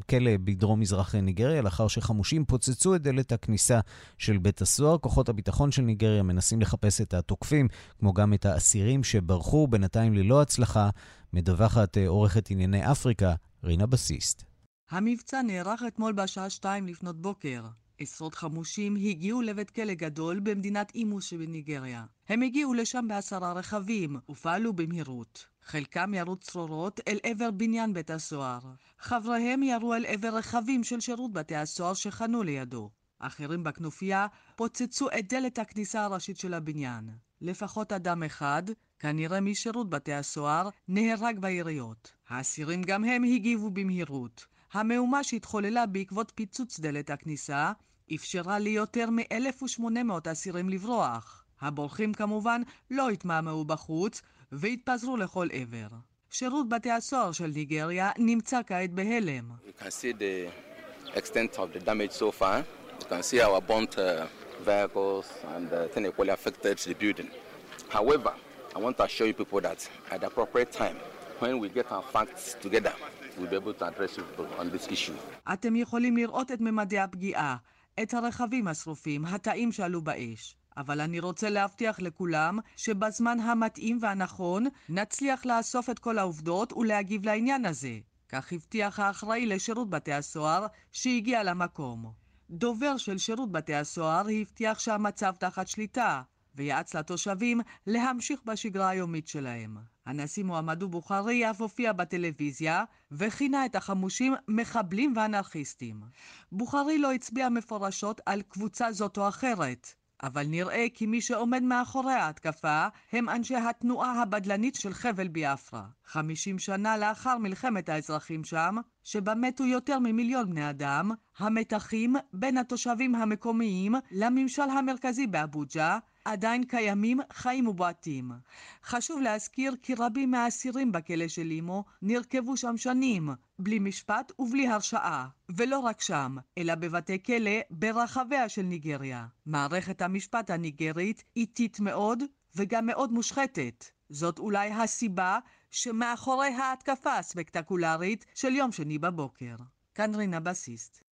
כלא בדרום מזרח ניגריה, לאחר שחמושים פוצצו את דלת הכניסה של בית הסוהר. כוחות הביטחון של ניגריה מנסים לחפש את התוקפים, כמו גם את האסירים שברחו, בינתיים ללא הצלחה. מדווחת עורכת ענייני אפריקה, רינה בסיסט. המבצע נערך אתמול בשעה שתיים לפנות בוקר. עשרות חמושים הגיעו לבית כלא גדול במדינת אימוס שבניגריה. הם הגיעו לשם בעשרה רכבים ופעלו במהירות. חלקם ירו צרורות אל עבר בניין בית הסוהר. חבריהם ירו אל עבר רכבים של שירות בתי הסוהר שחנו לידו. אחרים בכנופיה פוצצו את דלת הכניסה הראשית של הבניין. לפחות אדם אחד, כנראה משירות בתי הסוהר, נהרג ביריות. האסירים גם הם הגיבו במהירות. המהומה שהתחוללה בעקבות פיצוץ דלת הכניסה אפשרה ליותר מ-1,800 אסירים לברוח. הבורחים כמובן לא התמהמהו בחוץ והתפזרו לכל עבר. שירות בתי הסוהר של ניגריה נמצא כעת בהלם. Appropriate time, when we get our facts together, אתם יכולים לראות את ממדי הפגיעה, את הרכבים השרופים, התאים שעלו באש. אבל אני רוצה להבטיח לכולם שבזמן המתאים והנכון נצליח לאסוף את כל העובדות ולהגיב לעניין הזה. כך הבטיח האחראי לשירות בתי הסוהר שהגיע למקום. דובר של שירות בתי הסוהר הבטיח שהמצב תחת שליטה, ויעץ לתושבים להמשיך בשגרה היומית שלהם. הנשיא מועמדו בוכרי אף הופיע בטלוויזיה וכינה את החמושים מחבלים ואנרכיסטים. בוכרי לא הצביע מפורשות על קבוצה זאת או אחרת, אבל נראה כי מי שעומד מאחורי ההתקפה הם אנשי התנועה הבדלנית של חבל ביאפרה. חמישים שנה לאחר מלחמת האזרחים שם, שבה מתו יותר ממיליון בני אדם, המתחים בין התושבים המקומיים לממשל המרכזי באבוג'ה עדיין קיימים חיים ובועטים. חשוב להזכיר כי רבים מהאסירים בכלא של אימו נרקבו שם שנים, בלי משפט ובלי הרשעה. ולא רק שם, אלא בבתי כלא ברחביה של ניגריה. מערכת המשפט הניגרית איטית מאוד וגם מאוד מושחתת. זאת אולי הסיבה שמאחורי ההתקפה הספקטקולרית של יום שני בבוקר. כאן רינה בסיסט.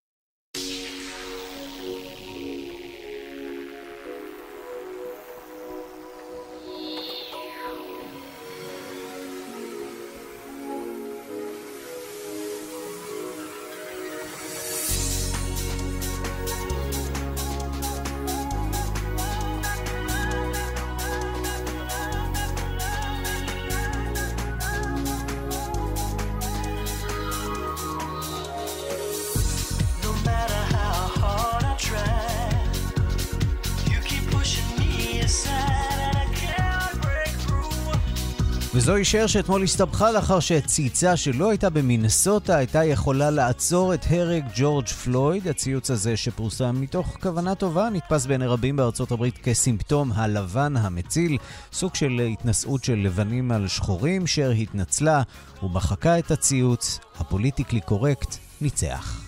וזוהי שר שאתמול הסתבכה לאחר שצייצה שלא הייתה במינסוטה הייתה יכולה לעצור את הרג ג'ורג' פלויד. הציוץ הזה שפורסם מתוך כוונה טובה נתפס בעיני רבים בארצות הברית כסימפטום הלבן המציל, סוג של התנשאות של לבנים על שחורים. שר התנצלה ומחקה את הציוץ. הפוליטיקלי קורקט ניצח.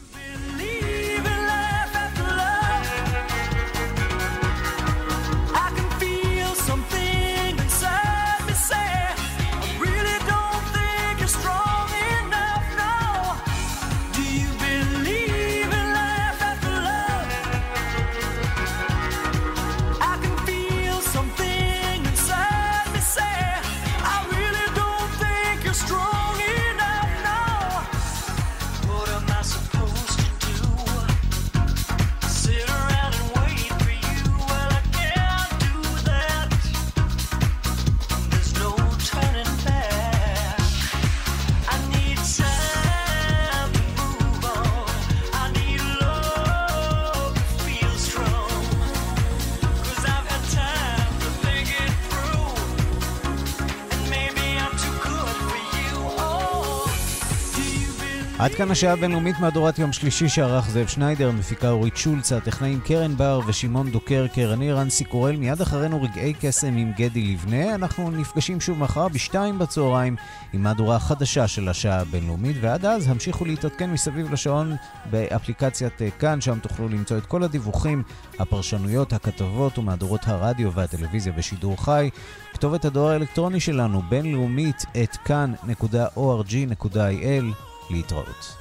עד כאן השעה הבינלאומית מהדורת יום שלישי שערך זאב שניידר, מפיקה אורית שולץ, הטכנאים קרן בר ושמעון דוקרקר, אני רנסי קורל, מיד אחרינו רגעי קסם עם גדי לבנה. אנחנו נפגשים שוב מחר בשתיים בצהריים עם מהדורה חדשה של השעה הבינלאומית, ועד אז המשיכו להתעדכן מסביב לשעון באפליקציית כאן, שם תוכלו למצוא את כל הדיווחים, הפרשנויות, הכתבות ומהדורות הרדיו והטלוויזיה בשידור חי. כתובת הדואר האלקטרוני שלנו, בינלאומית, את כאן.org.il Lee Thoughts.